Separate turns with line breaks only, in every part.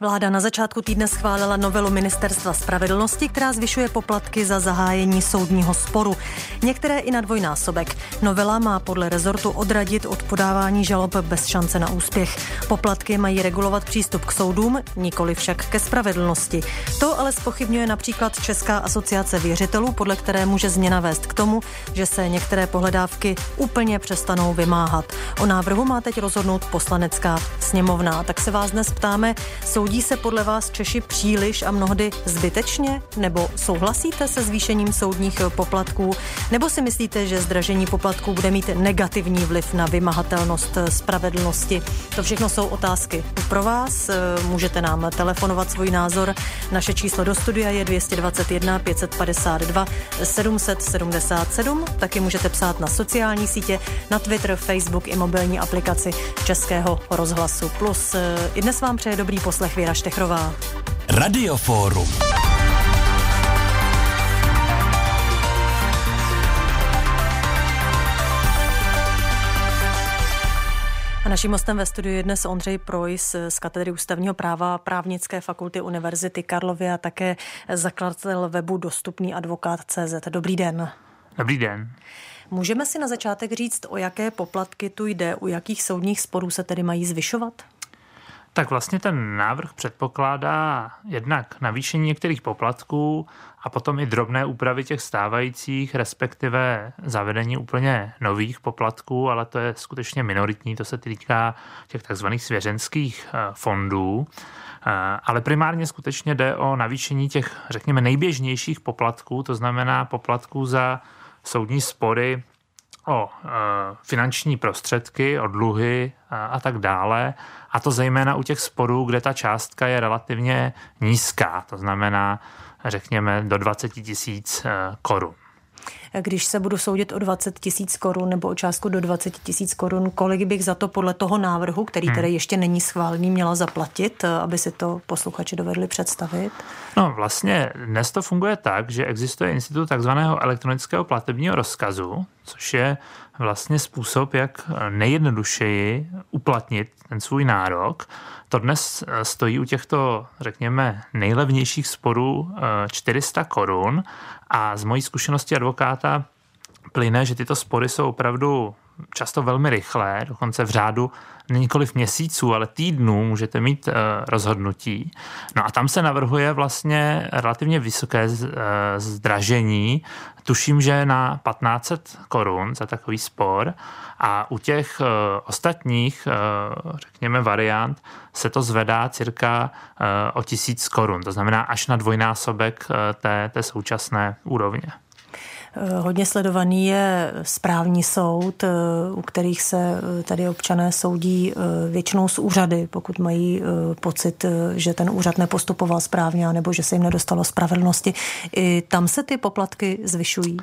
Vláda na začátku týdne schválila novelu Ministerstva spravedlnosti, která zvyšuje poplatky za zahájení soudního sporu. Některé i na dvojnásobek. Novela má podle rezortu odradit od podávání žalob bez šance na úspěch. Poplatky mají regulovat přístup k soudům, nikoli však ke spravedlnosti. To ale spochybňuje například Česká asociace věřitelů, podle které může změna vést k tomu, že se některé pohledávky úplně přestanou vymáhat. O návrhu má teď rozhodnout poslanecká sněmovna. Tak se vás dnes ptáme, jsou Soudí se podle vás Češi příliš a mnohdy zbytečně? Nebo souhlasíte se zvýšením soudních poplatků? Nebo si myslíte, že zdražení poplatků bude mít negativní vliv na vymahatelnost spravedlnosti? To všechno jsou otázky pro vás. Můžete nám telefonovat svůj názor. Naše číslo do studia je 221 552 777. Taky můžete psát na sociální sítě, na Twitter, Facebook i mobilní aplikaci Českého rozhlasu Plus. I dnes vám přeje dobrý poslech Věra Štechrová. Radioforum. A naším hostem ve studiu je dnes Ondřej Projs z katedry ústavního práva právnické fakulty Univerzity Karlovy a také zakladatel webu Dostupný advokát CZ. Dobrý den.
Dobrý den.
Můžeme si na začátek říct, o jaké poplatky tu jde, u jakých soudních sporů se tedy mají zvyšovat?
Tak vlastně ten návrh předpokládá jednak navýšení některých poplatků a potom i drobné úpravy těch stávajících, respektive zavedení úplně nových poplatků, ale to je skutečně minoritní, to se týká těch takzvaných svěřenských eh, fondů. Eh, ale primárně skutečně jde o navýšení těch, řekněme, nejběžnějších poplatků, to znamená poplatků za soudní spory o e, finanční prostředky, o dluhy a, a tak dále. A to zejména u těch sporů, kde ta částka je relativně nízká, to znamená, řekněme, do 20 tisíc e, korun
když se budu soudit o 20 tisíc korun nebo o částku do 20 tisíc korun, kolik bych za to podle toho návrhu, který hmm. tedy ještě není schválený, měla zaplatit, aby si to posluchači dovedli představit?
No vlastně dnes to funguje tak, že existuje institut takzvaného elektronického platebního rozkazu, což je vlastně způsob, jak nejjednodušeji uplatnit ten svůj nárok. To dnes stojí u těchto, řekněme, nejlevnějších sporů 400 korun a z mojí zkušenosti advokáta plyne, že tyto spory jsou opravdu často velmi rychlé, dokonce v řádu nikoliv měsíců, ale týdnů můžete mít uh, rozhodnutí. No a tam se navrhuje vlastně relativně vysoké uh, zdražení, tuším, že na 1500 korun za takový spor a u těch uh, ostatních, řekněme, variant se to zvedá cirka o 1000 korun, to znamená až na dvojnásobek té, té současné úrovně.
Eh, hodně sledovaný je správní soud, eh, u kterých se eh, tady občané soudí většinou z úřady, pokud mají pocit, že ten úřad nepostupoval správně nebo že se jim nedostalo spravedlnosti. I tam se ty poplatky zvyšují.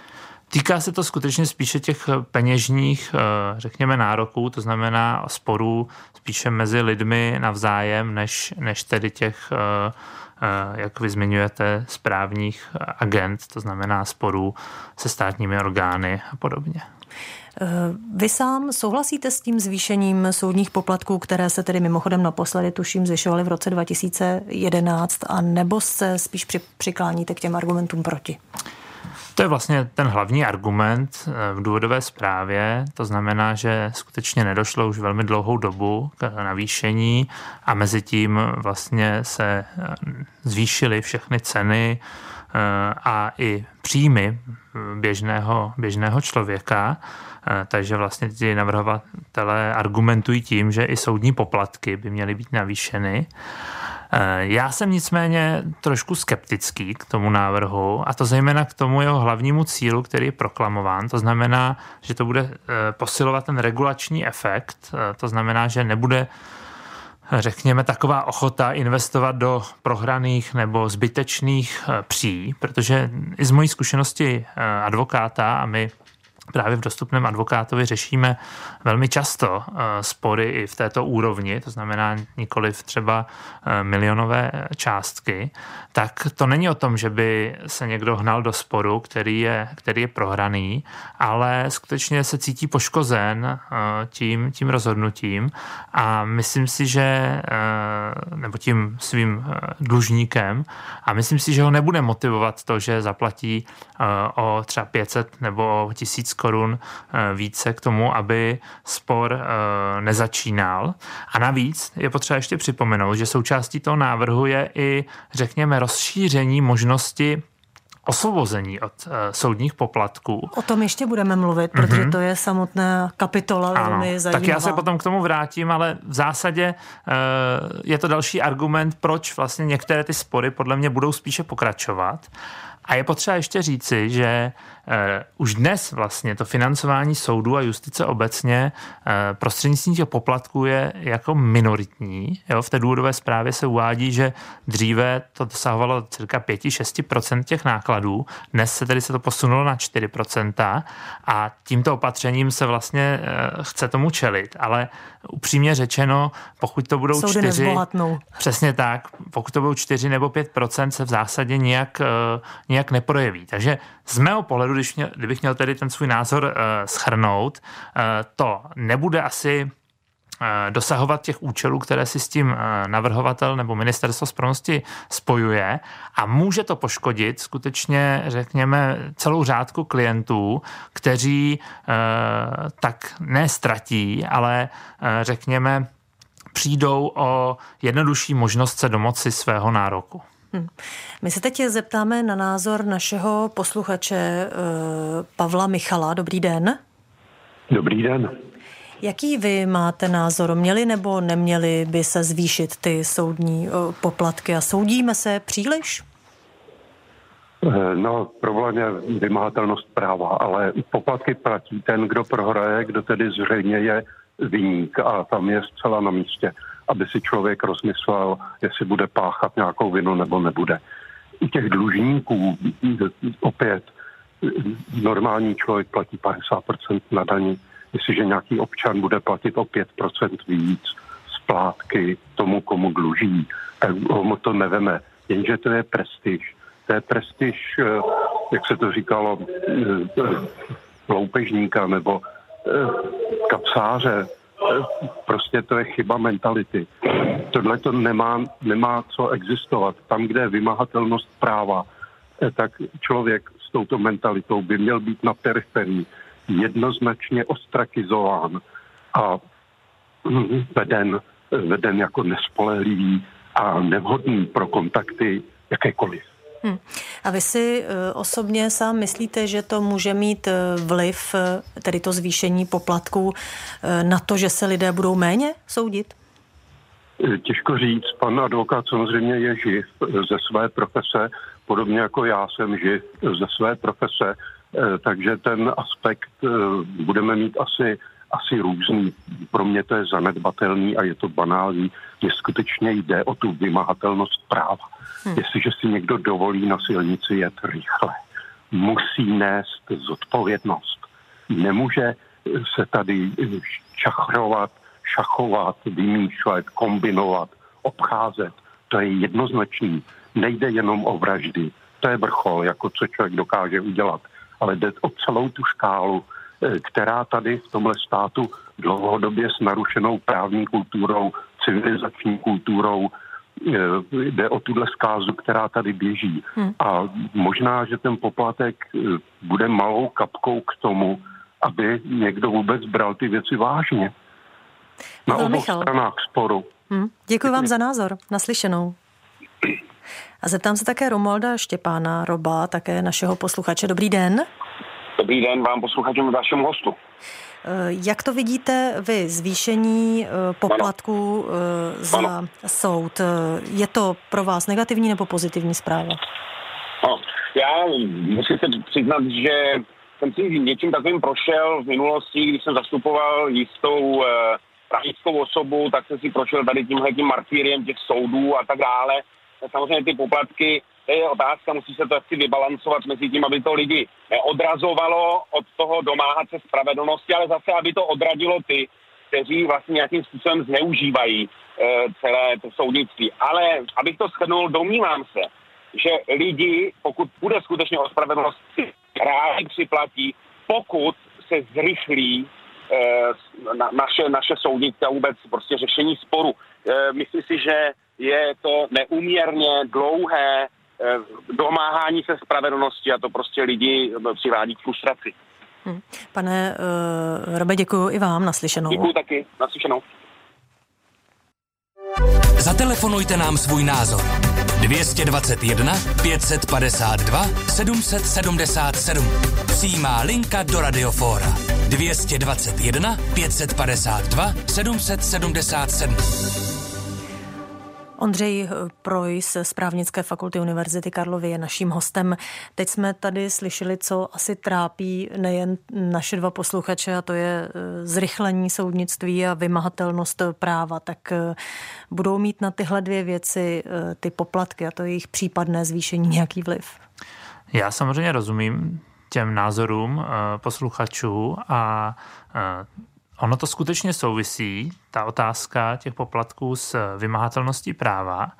Týká se to skutečně spíše těch peněžních, řekněme, nároků, to znamená sporů spíše mezi lidmi navzájem, než, než tedy těch jak vy zmiňujete, správních agent, to znamená sporů se státními orgány a podobně.
Eh, vy sám souhlasíte s tím zvýšením soudních poplatků, které se tedy mimochodem naposledy, tuším, zvyšovaly v roce 2011, a nebo se spíš přikláníte k těm argumentům proti?
To je vlastně ten hlavní argument eh, v důvodové zprávě. To znamená, že skutečně nedošlo už velmi dlouhou dobu k navýšení a mezi tím vlastně se eh, zvýšily všechny ceny eh, a i příjmy běžného, běžného člověka. Takže vlastně ti navrhovatelé argumentují tím, že i soudní poplatky by měly být navýšeny. Eh, já jsem nicméně trošku skeptický k tomu návrhu a to zejména k tomu jeho hlavnímu cílu, který je proklamován. To znamená, že to bude eh, posilovat ten regulační efekt, eh, to znamená, že nebude řekněme, taková ochota investovat do prohraných nebo zbytečných pří, protože i z mojí zkušenosti advokáta, a my právě v dostupném advokátovi řešíme velmi často eh, spory i v této úrovni, to znamená nikoli třeba eh, milionové částky, tak to není o tom, že by se někdo hnal do sporu, který je, který je prohraný, ale skutečně se cítí poškozen eh, tím, tím rozhodnutím. A myslím si, že nebo tím svým dlužníkem a myslím si, že ho nebude motivovat to, že zaplatí o třeba 500 nebo 1000 korun eh, více k tomu, aby spor eh, nezačínal. A navíc je potřeba ještě připomenout, že součástí toho návrhu je i, řekněme, rozšíření možnosti osvobození od uh, soudních poplatků.
O tom ještě budeme mluvit, mm-hmm. protože to je samotná kapitola ano, velmi zajímavá.
Tak já se potom k tomu vrátím, ale v zásadě uh, je to další argument, proč vlastně některé ty spory podle mě budou spíše pokračovat. A je potřeba ještě říci, že Eh, už dnes vlastně to financování soudů a justice obecně eh, prostřednictvím těch poplatků je jako minoritní. Jo? V té důvodové zprávě se uvádí, že dříve to dosahovalo cirka 5-6% těch nákladů, dnes se tedy se to posunulo na 4% a tímto opatřením se vlastně eh, chce tomu čelit. Ale upřímně řečeno, pokud to budou
Soudy
4,
nezbohatnou.
přesně tak, pokud to budou 4 nebo 5%, se v zásadě nějak, nějak neprojeví. Takže z mého pohledu když mě, kdybych měl tedy ten svůj názor uh, schrnout, uh, to nebude asi eh, dosahovat těch účelů, které si s tím navrhovatel nebo ministerstvo spravedlnosti spojuje a může to poškodit skutečně, řekněme, celou řádku klientů, kteří tak nestratí, ale řekněme, přijdou o jednodušší možnost se domoci svého nároku. Hmm.
My se teď zeptáme na názor našeho posluchače eh, Pavla Michala. Dobrý den.
Dobrý den.
Jaký vy máte názor? Měli nebo neměli by se zvýšit ty soudní eh, poplatky a soudíme se příliš?
Eh, no, problém je vymahatelnost práva, ale poplatky platí ten, kdo prohraje, kdo tedy zřejmě je vyník a tam je zcela na místě aby si člověk rozmyslel, jestli bude páchat nějakou vinu nebo nebude. U těch dlužníků opět normální člověk platí 50% na daní. Jestliže nějaký občan bude platit o 5% víc splátky tomu, komu dluží, tak mu to neveme. Jenže to je prestiž. To je prestiž, eh, jak se to říkalo, eh, loupežníka nebo eh, kapsáře, prostě to je chyba mentality. Tohle to nemá, nemá co existovat. Tam, kde je vymahatelnost práva, eh, tak člověk s touto mentalitou by měl být na periferii jednoznačně ostrakizován a veden, veden jako nespolehlivý a nevhodný pro kontakty jakékoliv. Hmm.
A vy si eh, osobně sám myslíte, že to může mít eh, vliv, eh, tedy to zvýšení poplatků, na to, že se lidé budou méně soudit?
Těžko říct. Pan advokát samozřejmě je živ ze své profese, podobně jako já jsem živ ze své profese, takže ten aspekt budeme mít asi asi různý. Pro mě to je zanedbatelný a je to banální. Mně skutečně jde o tu vymahatelnost práva. Hmm. Jestliže si někdo dovolí na silnici jet rychle, musí nést zodpovědnost. Nemůže se tady čachrovat, šachovat, vymýšlet, kombinovat, obcházet. To je jednoznačný. Nejde jenom o vraždy. To je vrchol, jako co člověk dokáže udělat. Ale jde o celou tu škálu Eh, která tady v tomhle státu dlouhodobě s narušenou právní kulturou, civilizační kulturou, jde o tuhle zkázu, která tady běží. Hmm. A možná, že ten poplatek eh, bude malou kapkou k tomu, aby někdo vůbec bral ty věci vážně. Na obou Michal. stranách sporu.
Hmm. Děkuji vám za názor. Naslyšenou. A zeptám se také Romualda Štěpána Roba, také našeho posluchače. Dobrý den.
Dobrý den vám posluchačům vašemu hostu.
Eh, jak to vidíte vy, zvýšení eh, poplatků. Eh, za ano. soud? Je to pro vás negativní nebo pozitivní zpráva?
No, já musím se přiznat, že jsem si něčím takovým prošel v minulosti, když jsem zastupoval jistou právnickou osobu, tak jsem si prošel tady tímhle tím martýriem těch soudů a tak dále. Samozřejmě ty poplatky to je otázka, musí se to asi vybalancovat mezi tím, aby to lidi neodrazovalo od toho domáhat se spravedlnosti, ale zase, aby to odradilo ty, kteří vlastně nějakým způsobem zneužívají e, celé to soudnictví. Ale abych to shrnul, domnívám se, že lidi, pokud bude skutečně o spravedlnosti, rádi připlatí, pokud se zrychlí e, na, naše, naše soudnictví a vůbec prostě řešení sporu. E, myslím si, že je to neúměrně dlouhé domáhání se spravedlnosti a to prostě lidi eh, přivádí k frustraci.
Hmm. Pane uh, Robe, děkuji i vám, naslyšenou.
Děkuji taky, naslyšenou.
Zatelefonujte nám svůj názor. 221 552 777. Přímá linka do Radiofóra. 221 552 777.
Ondřej Projs z právnické fakulty Univerzity Karlovy je naším hostem. Teď jsme tady slyšeli, co asi trápí nejen naše dva posluchače, a to je e, zrychlení soudnictví a vymahatelnost práva. Tak e, budou mít na tyhle dvě věci e, ty poplatky a to jejich případné zvýšení nějaký vliv?
Já samozřejmě rozumím těm názorům posluchačů a Ono to skutečně souvisí, ta otázka těch poplatků s vymahatelností práva,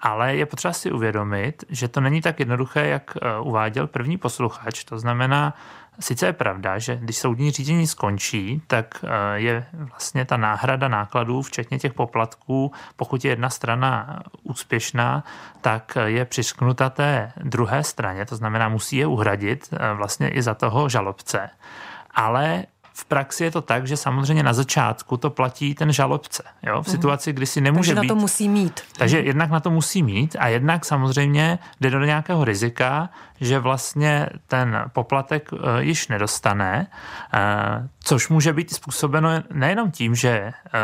ale je potřeba si uvědomit, že to není tak jednoduché, jak eh, uváděl první posluchač. To znamená, sice je pravda, že když soudní řízení skončí, tak eh, je vlastně ta náhrada nákladů, včetně těch poplatků, pokud je jedna strana úspěšná, tak je přisknuta té druhé straně, to znamená, musí je uhradit eh, vlastně i za toho žalobce. Ale v praxi je to tak, že samozřejmě na začátku to platí ten žalobce. Jo? V mhm. situaci, kdy si nemůže
Takže
být.
na to musí mít.
Takže jednak na to musí mít a jednak samozřejmě jde do nějakého rizika, že vlastně ten poplatek uh, již nedostane, uh, což může být způsobeno nejenom tím, že uh,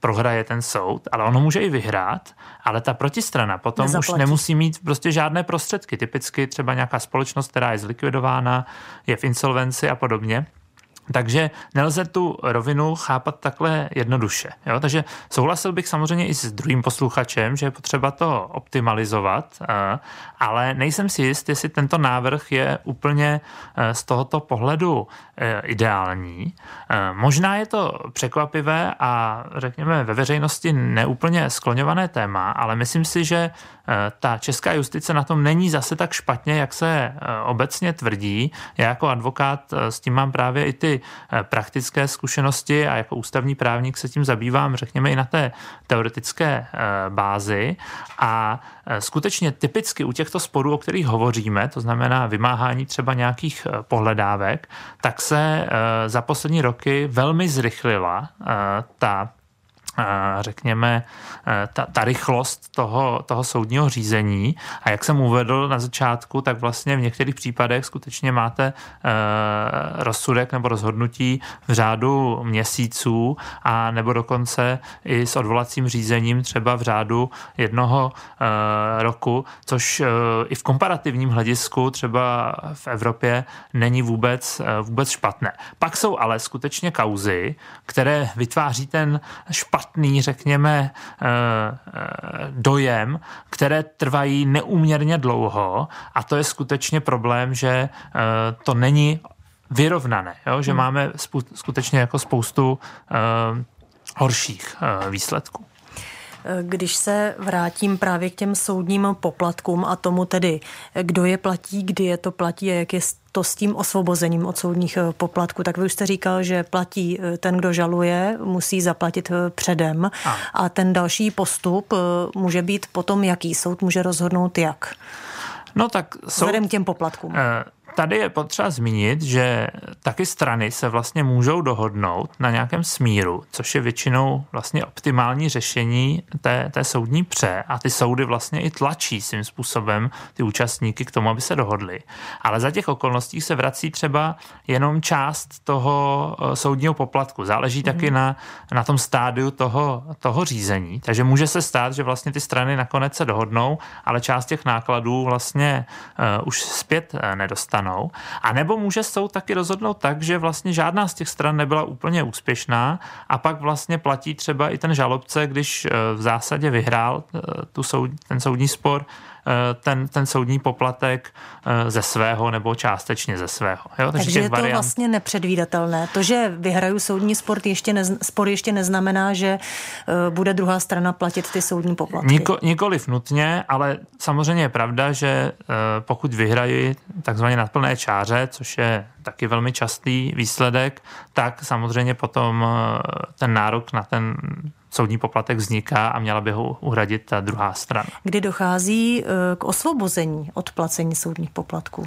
prohraje ten soud, ale ono může i vyhrát, ale ta protistrana potom Nezaplatí. už nemusí mít prostě žádné prostředky. Typicky třeba nějaká společnost, která je zlikvidována, je v insolvenci a podobně. Takže nelze tu rovinu chápat takhle jednoduše. Jo? Takže souhlasil bych samozřejmě i s druhým posluchačem, že je potřeba to optimalizovat, eh, ale nejsem si jist, jestli tento návrh je úplně eh, z tohoto pohledu eh, ideální. Možná je to překvapivé a řekněme ve veřejnosti neúplně skloňované téma, ale myslím si, že ta česká justice na tom není zase tak špatně, jak se obecně tvrdí. Já jako advokát s tím mám právě i ty Eh, praktické zkušenosti a jako ústavní právník se tím zabývám, řekněme, i na té teoretické eh, bázi. A eh, skutečně typicky u těchto sporů, o kterých hovoříme, to znamená vymáhání třeba nějakých pohledávek, tak se za poslední roky velmi zrychlila ta řekněme, ta, ta rychlost toho, toho soudního řízení. A jak jsem uvedl na začátku, tak vlastně v některých případech skutečně máte uh, rozsudek nebo rozhodnutí v řádu měsíců a nebo dokonce i s odvolacím řízením třeba v řádu jednoho uh, roku, což i v komparativním hledisku třeba v Evropě není vůbec, vůbec špatné. Pak jsou ale skutečně kauzy, které vytváří ten špatný špatný, řekněme, eh, eh, dojem, které trvají neúměrně dlouho a to je skutečně problém, že eh, to není vyrovnané, jo? že hmm. máme skutečně jako spoustu horších výsledků.
Když se vrátím právě k těm soudním poplatkům a tomu tedy, kdo je platí, kdy je to platí a jak je to s tím osvobozením od soudních eh, poplatků. Tak vy už jste říkal, že platí eh, ten, kdo žaluje, musí zaplatit eh, předem a, a ten další postup může být potom, jaký soud může rozhodnout jak.
No tak
soud, Vzhledem k těm poplatkům.
Tady je potřeba zmínit, že taky strany se vlastně můžou dohodnout na nějakém smíru, což je většinou vlastně optimální řešení té, té soudní pře a ty soudy vlastně i tlačí svým způsobem ty účastníky k tomu, aby se dohodli. Ale za těch okolností se vrací třeba jenom část toho eh, soudního poplatku. Záleží mm. taky na, na tom stádiu toho, toho řízení. Takže může se stát, že vlastně ty strany nakonec se dohodnou, ale část těch nákladů vlastně uh, už zpět uh, nedostane stranou. A nebo může soud taky rozhodnout tak, že vlastně žádná z těch stran nebyla úplně úspěšná a pak vlastně platí třeba i ten žalobce, když v zásadě vyhrál tu soud, ten soudní spor, Eh, ten, ten soudní poplatek eh, ze svého nebo částečně ze svého.
Jo? Takže, Takže je to variant... vlastně nepředvídatelné. To, že vyhraju soudní sport ještě nez, spor ještě neznamená, že eh, bude druhá strana platit ty soudní poplatky.
Niko, nikoliv nutně, ale samozřejmě je pravda, že pokud vyhrají takzvaně na plné čáře, což je taky velmi častý výsledek, tak samozřejmě potom ten nárok na ten soudní poplatek vzniká a měla by ho uhradit ta druhá strana.
Kdy dochází eh, k osvobození od placení soudních poplatků?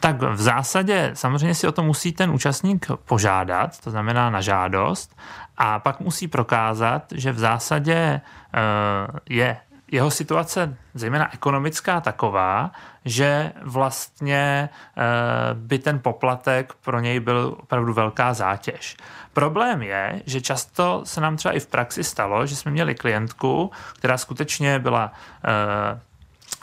Tak v zásadě samozřejmě si o to musí ten účastník požádat, to znamená na žádost, a pak musí prokázat, že v zásadě eh, je jeho situace, zejména ekonomická, taková, že vlastně eh, by ten poplatek pro něj byl opravdu velká zátěž. Problém je, že často se nám třeba i v praxi stalo, že jsme měli klientku, která skutečně byla eh,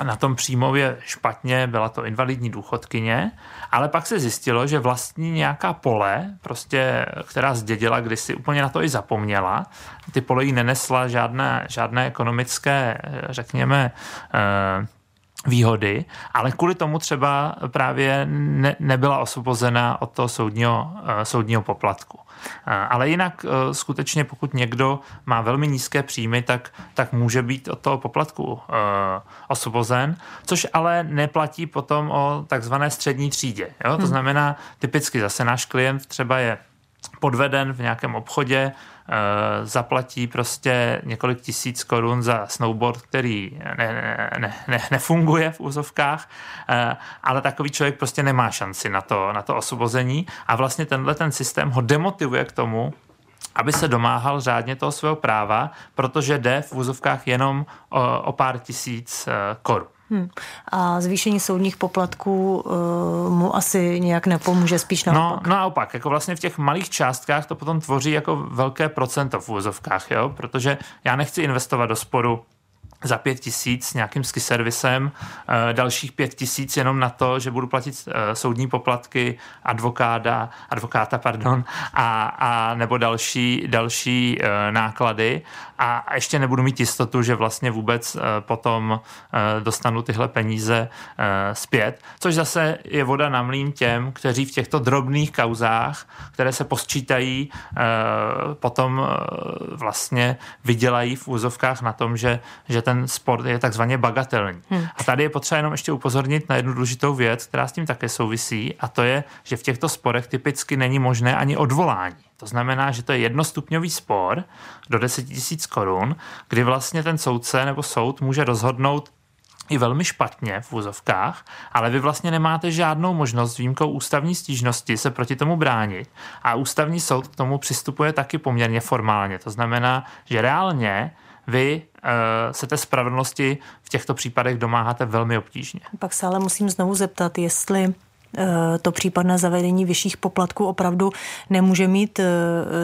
na tom příjmově špatně, byla to invalidní důchodkyně, ale pak se zjistilo, že vlastní nějaká pole, prostě, která zdědila kdysi, úplně na to i zapomněla. Ty pole jí nenesla žádné, žádné ekonomické, řekněme, eh, výhody, ale kvůli tomu třeba právě ne, nebyla osvobozena od toho soudního, uh, soudního poplatku. Uh, ale jinak uh, skutečně pokud někdo má velmi nízké příjmy, tak, tak může být od toho poplatku osvobozen, což ale neplatí potom o takzvané střední třídě. Jo? To hmm. znamená, typicky zase náš klient třeba je podveden v nějakém obchodě, Eh, zaplatí prostě několik tisíc korun za snowboard, který ne, ne, ne, nefunguje v úzovkách, eh, ale takový člověk prostě nemá šanci na to, na to osvobození a vlastně tenhle ten systém ho demotivuje k tomu, aby se domáhal řádně toho svého práva, protože jde v úzovkách jenom o, o pár tisíc eh, korun. Hmm.
A zvýšení soudních poplatků uh, mu asi nějak nepomůže, spíš
no, naopak. No, naopak, jako vlastně v těch malých částkách to potom tvoří jako velké procento v úvozovkách, jo? protože já nechci investovat do sporu za pět tisíc nějakým ski servisem, eh, dalších pět tisíc jenom na to, že budu platit eh, soudní poplatky advokáta, advokáta pardon, a, a nebo další, další eh, náklady. A ještě nebudu mít jistotu, že vlastně vůbec potom dostanu tyhle peníze zpět, což zase je voda na mlín těm, kteří v těchto drobných kauzách, které se posčítají, potom vlastně vydělají v úzovkách na tom, že, že ten ten sport je takzvaně bagatelní. Hmm. A tady je potřeba jenom ještě upozornit na jednu důležitou věc, která s tím také souvisí, a to je, že v těchto sporech typicky není možné ani odvolání. To znamená, že to je jednostupňový spor do 10 000 korun, kdy vlastně ten soudce nebo soud může rozhodnout i velmi špatně v úzovkách, ale vy vlastně nemáte žádnou možnost s výjimkou ústavní stížnosti se proti tomu bránit. A ústavní soud k tomu přistupuje taky poměrně formálně. To znamená, že reálně vy uh, se té spravedlnosti v těchto případech domáháte velmi obtížně.
Pak se ale musím znovu zeptat, jestli Eh, to případné zavedení vyšších poplatků opravdu nemůže mít eh,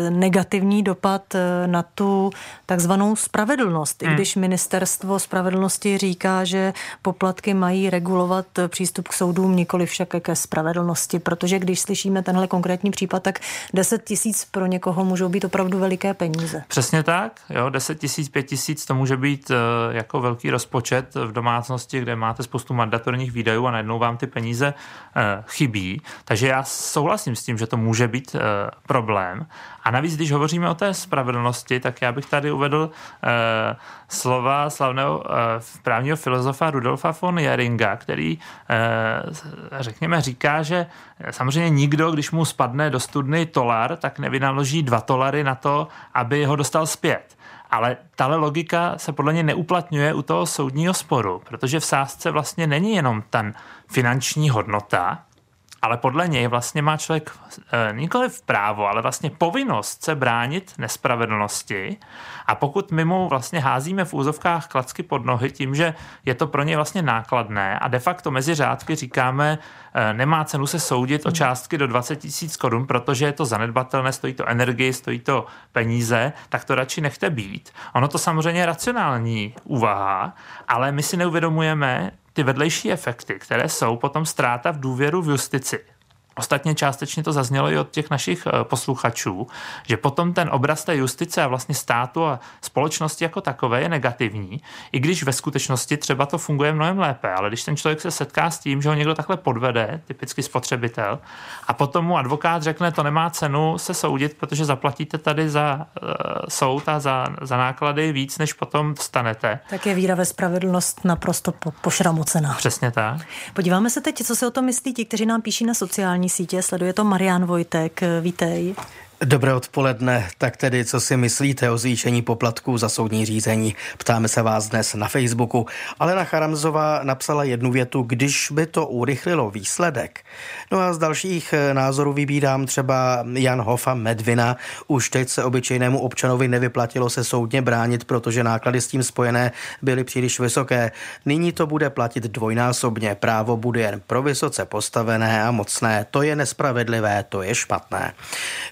negativní dopad eh, na tu takzvanou spravedlnost. Hmm. I když ministerstvo spravedlnosti říká, že poplatky mají regulovat přístup k soudům, nikoli však ke spravedlnosti, protože když slyšíme tenhle konkrétní případ, tak 10 tisíc pro někoho můžou být opravdu veliké peníze.
Přesně tak, jo, 10 tisíc, 5 tisíc, to může být jako velký rozpočet v domácnosti, kde máte spoustu mandatorních výdajů a najednou vám ty peníze chybí. Takže já souhlasím s tím, že to může být uh, problém. A navíc, když hovoříme o té spravedlnosti, tak já bych tady uvedl uh, slova slavného uh, právního filozofa Rudolfa von Jeringa, který, řekněme, říká, že samozřejmě nikdo, když mu spadne do studny tolar, tak nevynaloží dva tolary na to, aby ho dostal zpět. Ale tahle logika se podle mě neuplatňuje u toho soudního sporu, protože v sázce vlastně není jenom ten finanční hodnota, ale podle něj vlastně má člověk e, nikoli v právo, ale vlastně povinnost se bránit nespravedlnosti a pokud my mu vlastně házíme v úzovkách klacky pod nohy tím, že je to pro něj vlastně nákladné a de facto mezi řádky říkáme, e, nemá cenu se soudit o částky do 20 tisíc korun, protože je to zanedbatelné, stojí to energii, stojí to peníze, tak to radši nechte být. Ono to samozřejmě je racionální úvaha, ale my si neuvědomujeme, ty vedlejší efekty, které jsou potom ztráta v důvěru v justici. Ostatně částečně to zaznělo i od těch našich eh, posluchačů, že potom ten obraz té justice a vlastně státu a společnosti jako takové je negativní, i když ve skutečnosti třeba to funguje mnohem lépe, ale když ten člověk se setká s tím, že ho někdo takhle podvede, typicky spotřebitel, a potom mu advokát řekne, to nemá cenu se soudit, protože zaplatíte tady za uh, soud a za, za náklady víc, než potom vstanete.
Tak je víra ve spravedlnost naprosto po, pošramocená.
Přesně tak.
Podíváme se teď, co si o tom myslí ti, kteří nám píší na sociální sociální sítě, sleduje to Marian Vojtek. Vítej.
Dobré odpoledne. Tak tedy, co si myslíte o zvýšení poplatků za soudní řízení? Ptáme se vás dnes na Facebooku. Alena Charamzová napsala jednu větu, když by to urychlilo výsledek. No a z dalších eh, názorů vybírám třeba Jan Hofa Medvina. Už teď se obyčejnému občanovi nevyplatilo se soudně bránit, protože náklady s tím spojené byly příliš vysoké. Nyní to bude platit dvojnásobně. Právo bude jen pro vysoce postavené a mocné. To je nespravedlivé, to je špatné.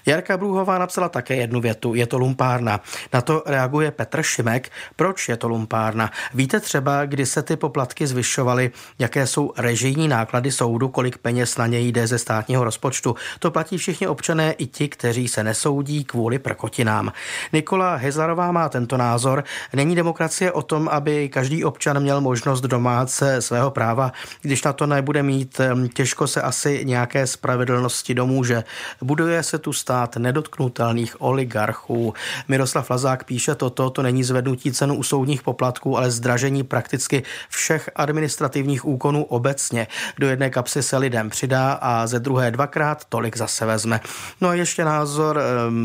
Jarka Brůhová napsala také jednu větu. Je to lumpárna. Na to reaguje Petr Šimek. Proč je to lumpárna? Víte třeba, kdy se ty poplatky zvyšovaly, jaké jsou režijní náklady soudu, kolik peněz na něj jde ze státního rozpočtu. To platí všichni občané i ti, kteří se nesoudí kvůli prkotinám. Nikola Hezlarová má tento názor. Není demokracie o tom, aby každý občan měl možnost domáhat se svého práva. Když na to nebude mít, těžko se asi nějaké spravedlnosti domůže. Buduje se tu stát nedotknutelných oligarchů. Miroslav Lazák píše toto, to není zvednutí cenu u soudních poplatků, ale zdražení prakticky všech administrativních úkonů obecně. Do jedné kapsy se lidem přidá a ze druhé dvakrát tolik zase vezme. No a ještě názor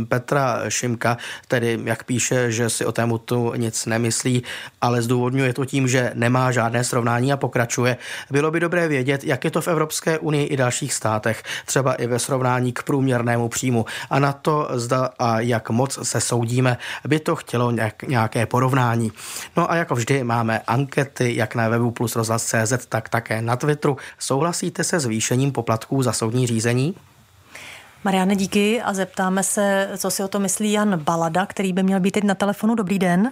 Petra Šimka, tedy jak píše, že si o tématu nic nemyslí, ale zdůvodňuje to tím, že nemá žádné srovnání a pokračuje. Bylo by dobré vědět, jak je to v Evropské unii i dalších státech, třeba i ve srovnání k průměrnému příjmu. A na to, zda a jak moc se soudíme, by to chtělo nějaké porovnání. No a jako vždy máme ankety, jak na webu plus rozhlas.cz, tak také na Twitteru. Souhlasíte se zvýšením poplatků za soudní řízení?
Mariane, díky a zeptáme se, co si o to myslí Jan Balada, který by měl být teď na telefonu. Dobrý den.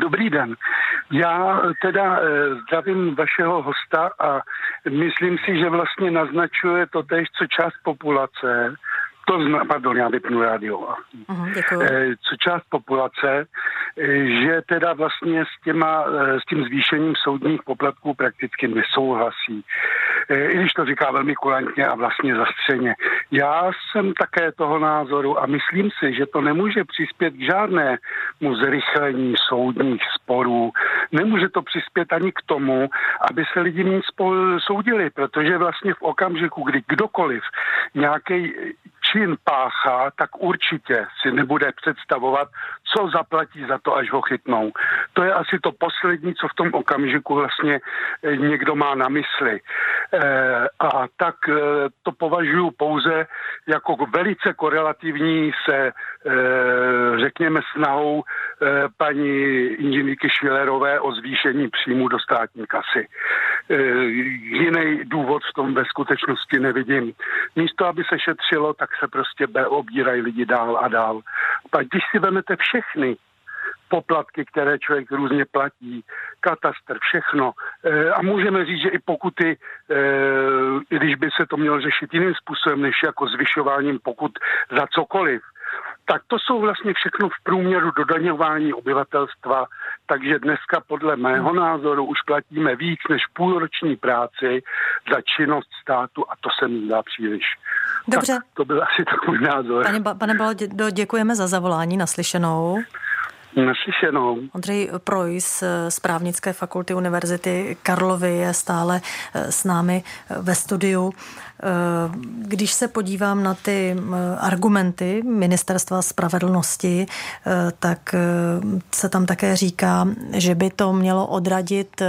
Dobrý den. Já teda eh, zdravím vašeho hosta a myslím si, že vlastně naznačuje to tež, co část populace to zna, pardon, já vypnu rádio.
Uh-huh,
co část populace, eh, že teda vlastně s, těma, eh, s tím zvýšením soudních poplatků prakticky nesouhlasí. I když to říká velmi kulantně a vlastně zastřeně. Já jsem také toho názoru a myslím si, že to nemůže přispět k žádnému zrychlení soudních sporů. Nemůže to přispět ani k tomu, aby se lidi méně soudili, protože vlastně v okamžiku, kdy kdokoliv nějaký čin páchá, tak určitě si nebude představovat, co zaplatí za to, až ho chytnou. To je asi to poslední, co v tom okamžiku vlastně eh, někdo má na mysli. E, a tak e, to považuji pouze jako velice korelativní se, e, řekněme, snahou paní inženýrky Švilerové o zvýšení příjmu do státní kasy. Jiný důvod v tom ve skutečnosti nevidím. Místo, aby se šetřilo, tak se prostě obírají lidi dál a dál. Pak když si vezmete všechny poplatky, které člověk různě platí, katastr, všechno. E, a můžeme říct, že i pokuty, e, když by se to mělo řešit jiným způsobem, než jako zvyšováním pokut za cokoliv, tak to jsou vlastně všechno v průměru dodaňování obyvatelstva, takže dneska podle mého názoru už platíme víc než půlroční práci za činnost státu a to se mi zdá příliš.
Dobře.
Tak to byl asi takový názor.
Pane, pane Balo, děkujeme za zavolání naslyšenou.
Naslyšenou.
Ondřej Projs z právnické fakulty Univerzity Karlovy je stále eh, s námi eh, ve studiu. Eh, když se podívám na ty argumenty Ministerstva spravedlnosti, tak se tam také říká, že by to mělo odradit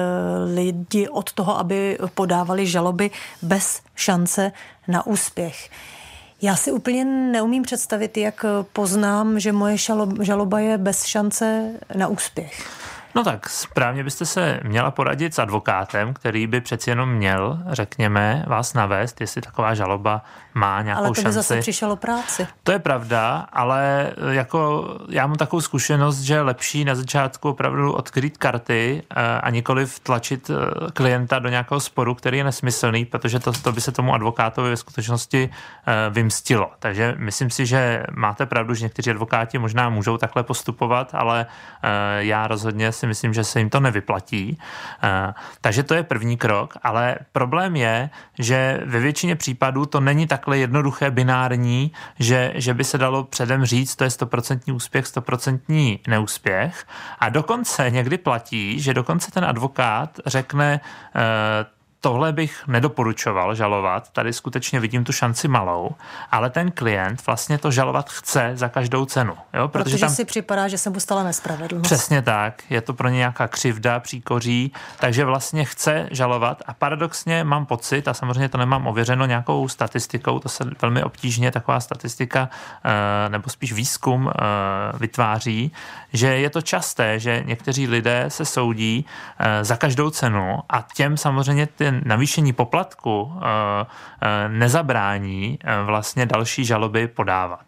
lidi od toho, aby podávali žaloby bez šance na úspěch. Já si úplně neumím představit, jak poznám, že moje žaloba je bez šance na úspěch.
No tak správně byste se měla poradit s advokátem, který by přeci jenom měl, řekněme, vás navést, jestli taková žaloba má nějakou
ale to by
šanci.
zase přišlo práci.
To je pravda, ale jako já mám takovou zkušenost, že je lepší na začátku opravdu odkryt karty eh, a nikoli tlačit eh, klienta do nějakého sporu, který je nesmyslný, protože to, to by se tomu advokátovi ve skutečnosti eh, vymstilo. Takže myslím si, že máte pravdu, že někteří advokáti možná můžou takhle postupovat, ale já rozhodně si myslím, že se jim to nevyplatí. Takže to je první krok, ale problém je, že ve většině případů to není tak takhle jednoduché binární, že, že by se dalo předem říct, to je stoprocentní úspěch, stoprocentní neúspěch. A dokonce někdy platí, že dokonce ten advokát řekne, eh, tohle bych nedoporučoval žalovat, tady skutečně vidím tu šanci malou, ale ten klient vlastně to žalovat chce za každou cenu. Jo?
Protože, Protože tam... si připadá, že se mu stala nespravedlnost.
Přesně tak, je to pro ně nějaká křivda, příkoří, takže vlastně chce žalovat a paradoxně mám pocit, a samozřejmě to nemám ověřeno nějakou statistikou, to se velmi obtížně taková statistika eh, nebo spíš výzkum eh, vytváří, že je to časté, že někteří lidé se soudí eh, za každou cenu a těm samozřejmě navýšení poplatku eh, eh, nezabrání eh, vlastně další žaloby podávat.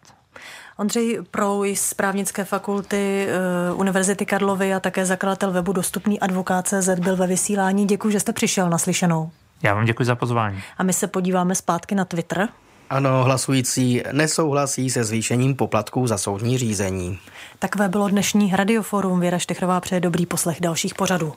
Ondřej Prouj z právnické fakulty Univerzity Karlovy a také zakladatel webu Dostupný advokát.cz byl ve vysílání. Děkuji, že jste přišel na slyšenou.
Já vám děkuji za pozvání.
A my se podíváme zpátky na Twitter.
Ano, hlasující nesouhlasí se zvýšením poplatků za soudní řízení.
Takové bylo dnešní radioforum. Věra Štechrová přeje dobrý poslech dalších pořadů.